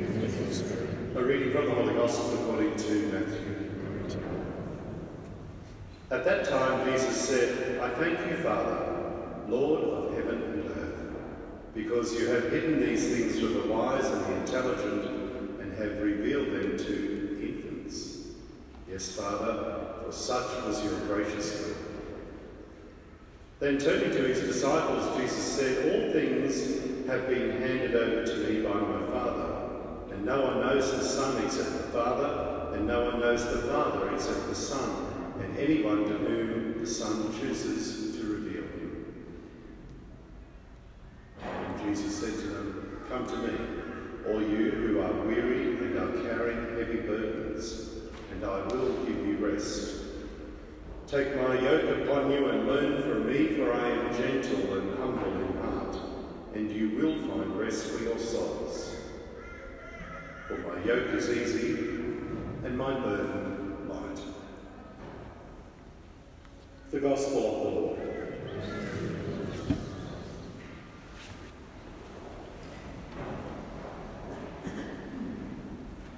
A reading from the Holy Gospel according to Matthew. At that time, Jesus said, I thank you, Father, Lord of heaven and earth, because you have hidden these things from the wise and the intelligent and have revealed them to infants. Yes, Father, for such was your gracious will. Then turning to his disciples, Jesus said, All things have been handed over to me by my Father, and no one knows the Son except the Father, and no one knows the Father except the Son and anyone to whom the Son chooses to reveal him. And Jesus said to them, Come to me, all you who are weary and are carrying heavy burdens, and I will give you rest. Take my yoke upon you and learn from me, for I am gentle and humble in heart, and you will find rest for your souls. For my yoke is easy and my burden light. The Gospel of the Lord.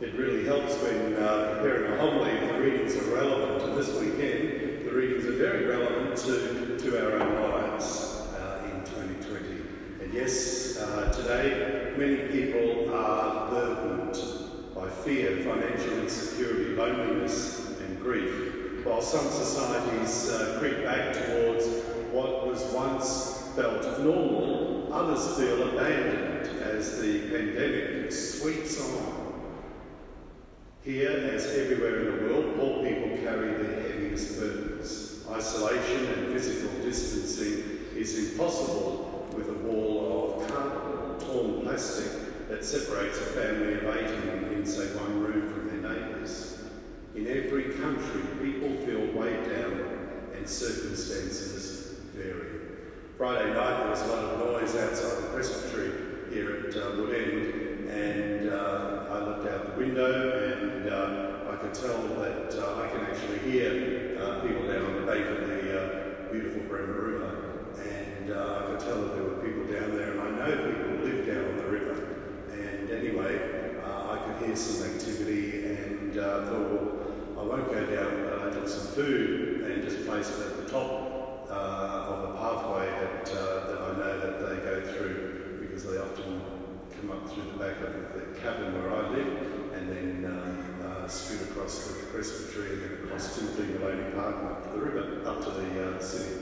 It really helps when uh, preparing a homily if the readings are relevant to this weekend. The readings are very relevant to, to our own lives uh, in 2020. And yes, uh, today many people are burdened by fear, financial insecurity, loneliness, and grief, while some societies uh, creep back towards what was once felt normal, others feel abandoned as the pandemic sweeps on. Here, as everywhere in the world, poor people carry the heaviest burdens. Isolation and physical distancing is impossible with a wall of cardboard, torn plastic that separates a family of eight in, in say, one room from their neighbours. In every country, people feel weighed down and circumstances vary. Friday night, there was a lot of noise outside the presbytery here at uh, Wood End, and uh, I looked out the window and uh, I could tell that uh, I can actually hear uh, people down on the bank of the uh, beautiful Bremer River, and uh, I could tell that there were people down there, and I know people who live down on the river. And anyway, hear some activity and uh, thought, well, I won't go down, but I took some food and just placed it at the top uh, of the pathway that, uh, that I know that they go through because they often come up through the back of the cabin where I live and then um, uh, scoot across the presbytery and then across Timothy Maloney Park and up to the river, up to the uh, city.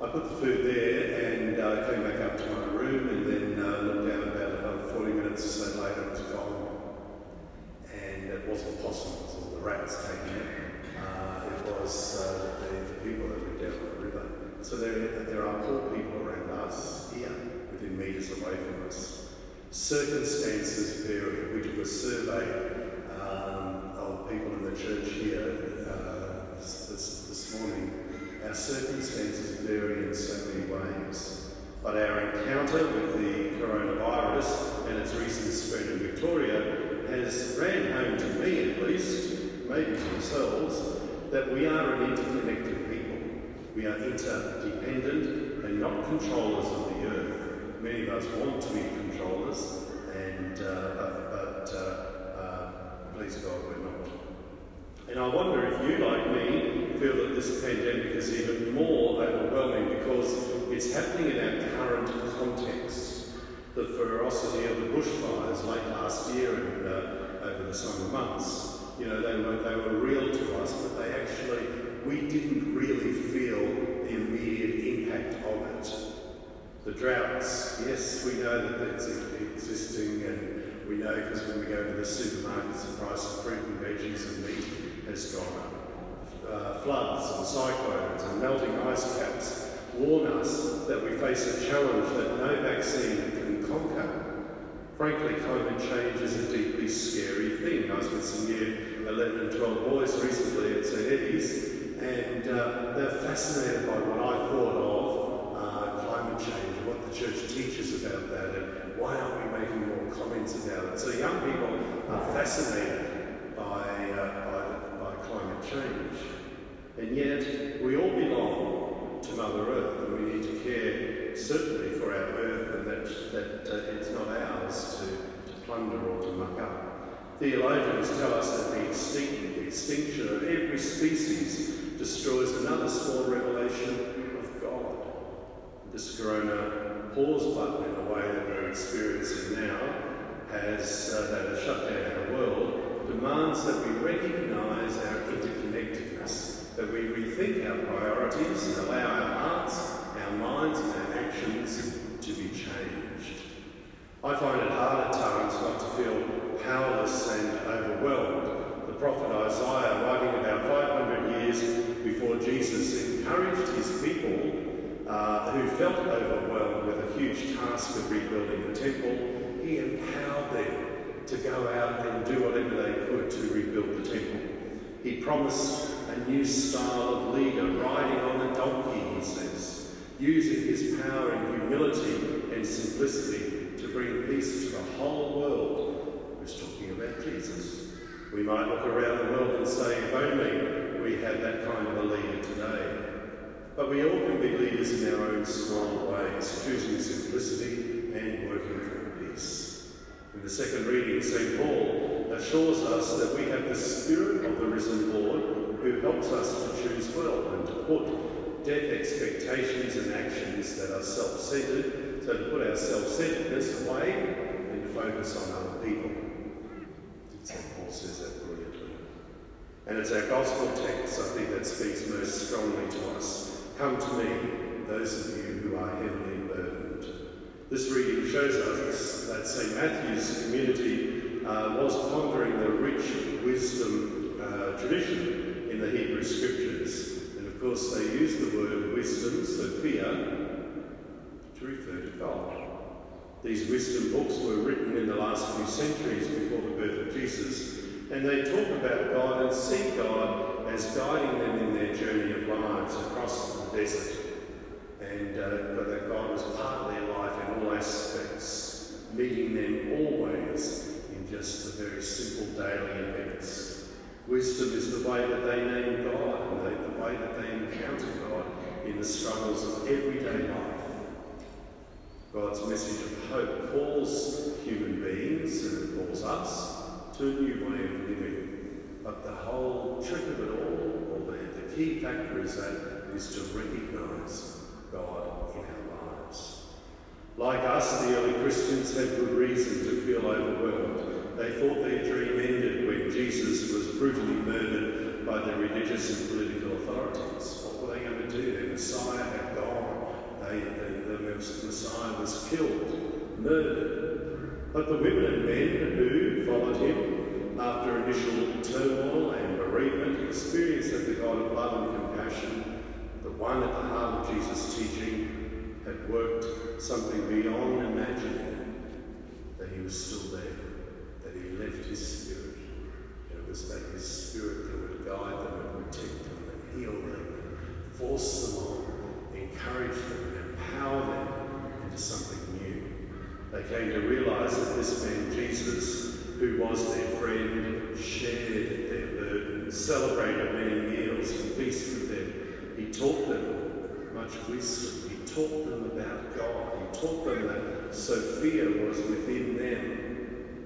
I put the food there and uh, came back up to my room and then uh, looked down about another 40 minutes or so later, it was gone. And it wasn't possums or the rats taking it. Uh, it was uh, the, the people that lived down the river. So there, there are poor people around us here, within metres away from us. Circumstances vary. We did a survey um, of people in the church here uh, this, this, this morning. Our circumstances vary in so many ways. But our encounter with the coronavirus and its recent spread in Victoria has ran home to me at least, maybe to yourselves, that we are an interconnected people. We are interdependent and not controllers of the earth. Many of us want to be controllers, and uh, but, but uh, uh, please God, we're not. And I wonder if you, like me, feel that this pandemic is even more overwhelming because it's happening in our current context. The ferocity of the bushfires late last year and uh, over the summer months, you know, they were, they were real to us, but they actually, we didn't really feel the immediate impact of it. The droughts, yes, we know that it's existing, and we know because when we go to the supermarkets, the price of fruit and veggies and meat has gone up. Uh, floods and cyclones and melting ice caps warn us that we face a challenge that no vaccine can conquer. Frankly, climate change is a deeply scary thing. I was with some year 11 and 12 boys recently at St Eddie's, and uh, they're fascinated by what I thought of uh, climate change, what the church teaches about that, and why aren't we making more comments about it? So young people are fascinated by, uh, by, by climate change. And yet, we all belong to Mother Earth, and we need to care certainly for our Earth, and that, that uh, it's not ours to, to plunder or to muck up. Theologians tell us that the, extinct, the extinction of every species destroys another small revelation of God. This corona pause button, in a way that we're experiencing now, has uh, that has shut down our world, demands that we recognise our interconnectedness, that we rethink our priorities and allow our hearts, our minds, and our actions to be changed. I find it hard at times not to feel powerless and overwhelmed. The prophet Isaiah, writing about 500 years before Jesus, encouraged his people uh, who felt overwhelmed with a huge task of rebuilding the temple. He empowered them to go out and do whatever they could to rebuild the temple. He promised a new style of leader, riding on a donkey, he says, using his power and humility and simplicity to bring peace to the whole world. He was talking about Jesus. We might look around the world and say, if only we had that kind of a leader today. But we all can be leaders in our own small ways, choosing simplicity and working for peace. In the second reading, St. Paul assures us that we have the Spirit of the risen Lord who helps us to choose well and to put death expectations and actions that are self-centered, so to put our self-centeredness away and to focus on other people. St. Paul says that brilliantly. And it's our gospel text, I think, that speaks most strongly to us. Come to me, those of you who are heavily burdened. This reading shows us that St. Matthew's community uh, was pondering the rich wisdom uh, tradition in the Hebrew scriptures. And of course, they use the word wisdom, Sophia, to refer to God. These wisdom books were written in the last few centuries before the birth of Jesus, and they talk about God and see God as guiding them in their journey of lives across the desert. And uh, that God was part of their life in all aspects, meeting them always in just the very simple daily events. Wisdom is the way that they name God and they, the way that they encounter God in the struggles of everyday life. God's message of hope calls human beings and calls us to a new way of living. But the whole trick of it all, or the, the key factor is that is to recognise God in our lives. Like us, the early Christians had good reason to feel overwhelmed. They thought their dream ended when Jesus was brutally murdered by the religious and political authorities. What were they going to do? Their Messiah had gone. They, the, the Messiah was killed, murdered. But the women and men who followed him after initial turmoil and bereavement experienced that the God of love and compassion, the one at the heart of Jesus' teaching, had worked something beyond imagining, that he was still there, that he left his spirit. And it was that his spirit that would guide them and protect them and heal them, and force them on, encourage them, empower them into something new. They came that this man Jesus, who was their friend, shared their burdens, celebrated many meals and feasts with them. He taught them much wisdom. He taught them about God. He taught them that Sophia was within them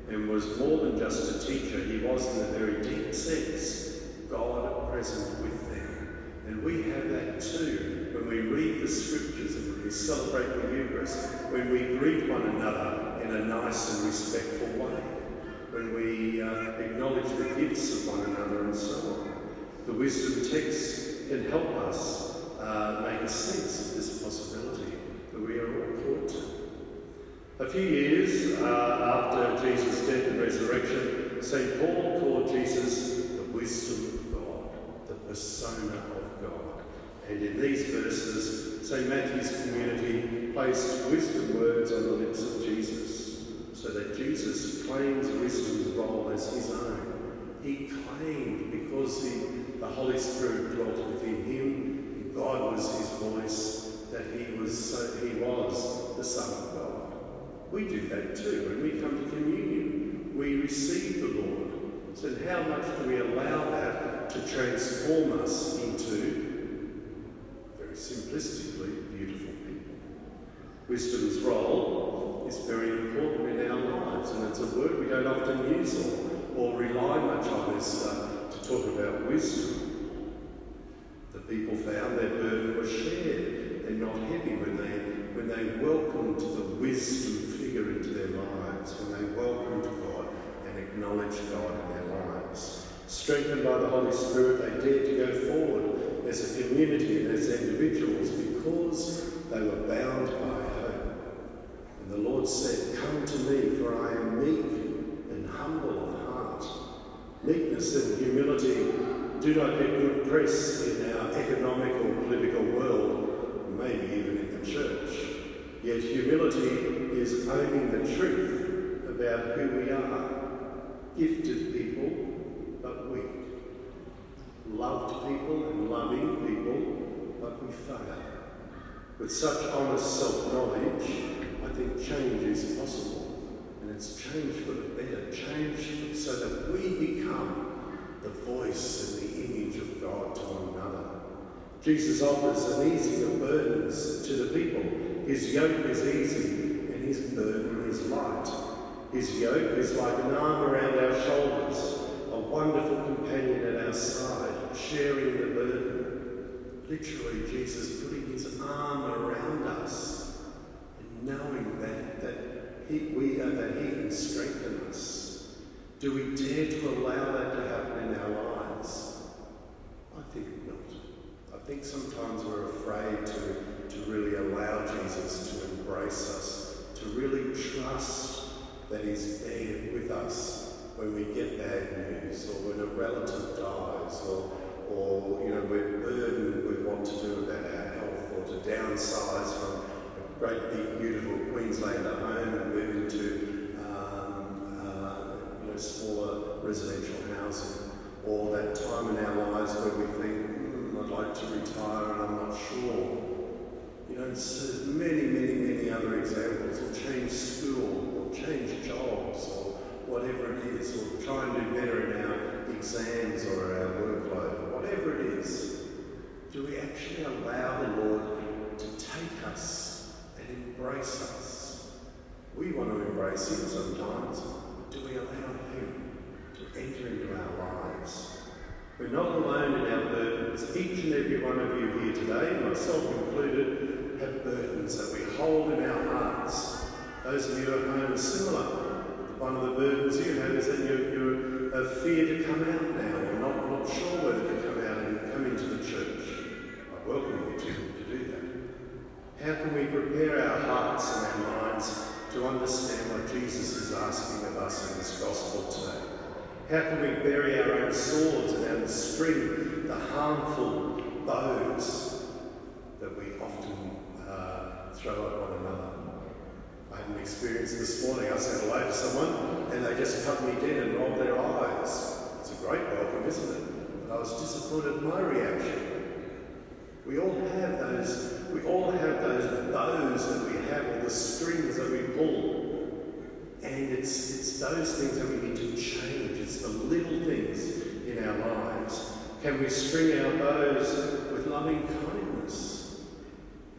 and was more than just a teacher. He was, in a very deep sense, God present with them. And we have that too when we read the scriptures and when we celebrate the Eucharist, when we greet one another in a nice and respectful way, when we uh, acknowledge the gifts of one another and so on. The wisdom text can help us uh, make sense of this possibility that we are all called to. A few years uh, after Jesus' death and resurrection, St. Paul called Jesus the wisdom of God, the persona of God. And in these verses, St. Matthew's community placed wisdom words on the lips of Jesus, so that Jesus claims wisdom's role as his own. He claimed because he, the Holy Spirit dwelt within him, God was his voice, that he was so, he was the Son of God. We do that too. When we come to communion, we receive the Lord. So how much do we allow that to transform us into, very simplistically, beautiful people? Wisdom's role is very important in our lives, and it's a word we don't often use or, or rely much on is uh, to talk about wisdom. The people found their burden was shared and not heavy when they when they welcomed the wisdom figure into their lives, when they welcomed God and acknowledged God in their lives. Strengthened by the Holy Spirit, they dared to go forward as a community and as individuals because they were bound by. And the Lord said, Come to me, for I am meek and humble of heart. Meekness and humility do not get good press in our economic or political world, maybe even in the church. Yet humility is owning the truth about who we are. Gifted people, but weak. Loved people and loving people, but we fail. With such honest self-knowledge, I think change is possible. And it's change for the better, change so that we become the voice and the image of God to one another. Jesus offers an easing of burdens to the people. His yoke is easy and his burden is light. His yoke is like an arm around our shoulders, a wonderful companion at our side, sharing the burden. Literally, Jesus putting his arm around us knowing that, that he, we are, that he can strengthen us. Do we dare to allow that to happen in our lives? I think not. I think sometimes we're afraid to, to really allow Jesus to embrace us, to really trust that He's there with us when we get bad news or when a relative dies or, or you know, we're burdened with what to do about our health or to downsize from great big beautiful Queenslander home and move into um, uh, you know, smaller residential housing or that time in our lives where we think, mm, I'd like to retire and I'm not sure. You know, there's many, many, many other examples, or change school, or change jobs, or whatever it is, or try and do better in our exams or our workload, or whatever it is. Do we actually allow the Lord to take us embrace us? We want to embrace Him sometimes. Do we allow Him to enter into our lives? We're not alone in our burdens. Each and every one of you here today, myself included, have burdens that we hold in our hearts. Those of you at home are similar. One of the burdens you have is that you're, you're afraid to come out now. You're not, not sure whether to come out and come into the church. I welcome you to, to do that. How can we prepare our hearts and our minds to understand what Jesus is asking of us in this gospel today? How can we bury our own swords and our string the harmful bows that we often uh, throw at one another? I had an experience this morning. I said hello to someone and they just cut me dead and rolled their eyes. It's a great welcome, isn't it? But I was disappointed in my reaction. We all have those, we all have those bows that we have, or the strings that we pull. And it's, it's those things that we need to change. It's the little things in our lives. Can we string our bows with loving kindness?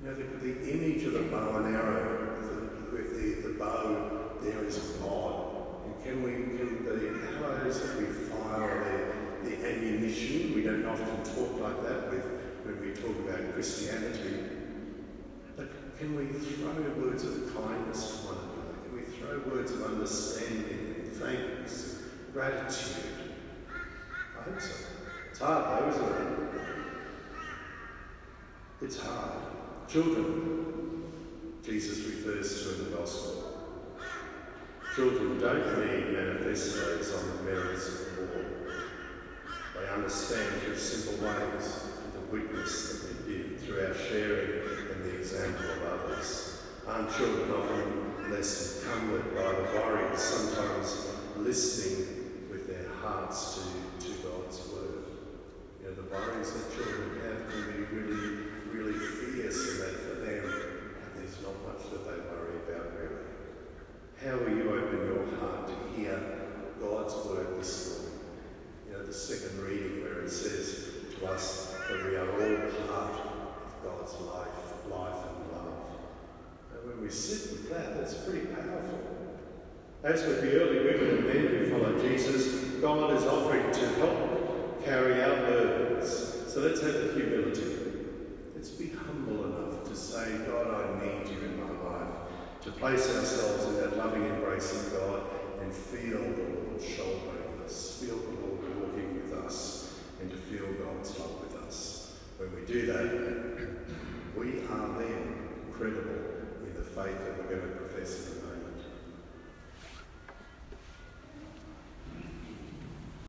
You know, the, the image of the bow and arrow, the, with the, the bow, there is God. And can we, can the arrows that we fire, the, the ammunition, we don't often talk like that with, when we talk about Christianity, but can we throw words of kindness to one another? Can we throw words of understanding, thanks, gratitude. I hope so. It's hard though, isn't it? It's hard. Children, Jesus refers to in the Gospel. Children don't need manifestos on the merits of the Lord. They understand through simple ways the witness that we give through our sharing and the example of others. Aren't children often less encumbered by the worries, sometimes listening with their hearts to, to God's word? You know, the worries that children have can be really, really fierce in that for them, there's not much that they worry about really. How will you open your heart to hear God's word this morning? You know, the second reading where it says to us that we are all part of God's life, life and love. And when we we sit with that, that's pretty powerful. As with the early women and men who followed Jesus, God is offering to help carry our burdens. So let's have the humility. Let's be humble enough to say, God, I need you in my life. To place ourselves in that loving embrace of God and feel the Lord shouldering us, feel the Lord walking with us, and to feel God's love with us. When we do that, we are then credible in the faith that we're going to profess in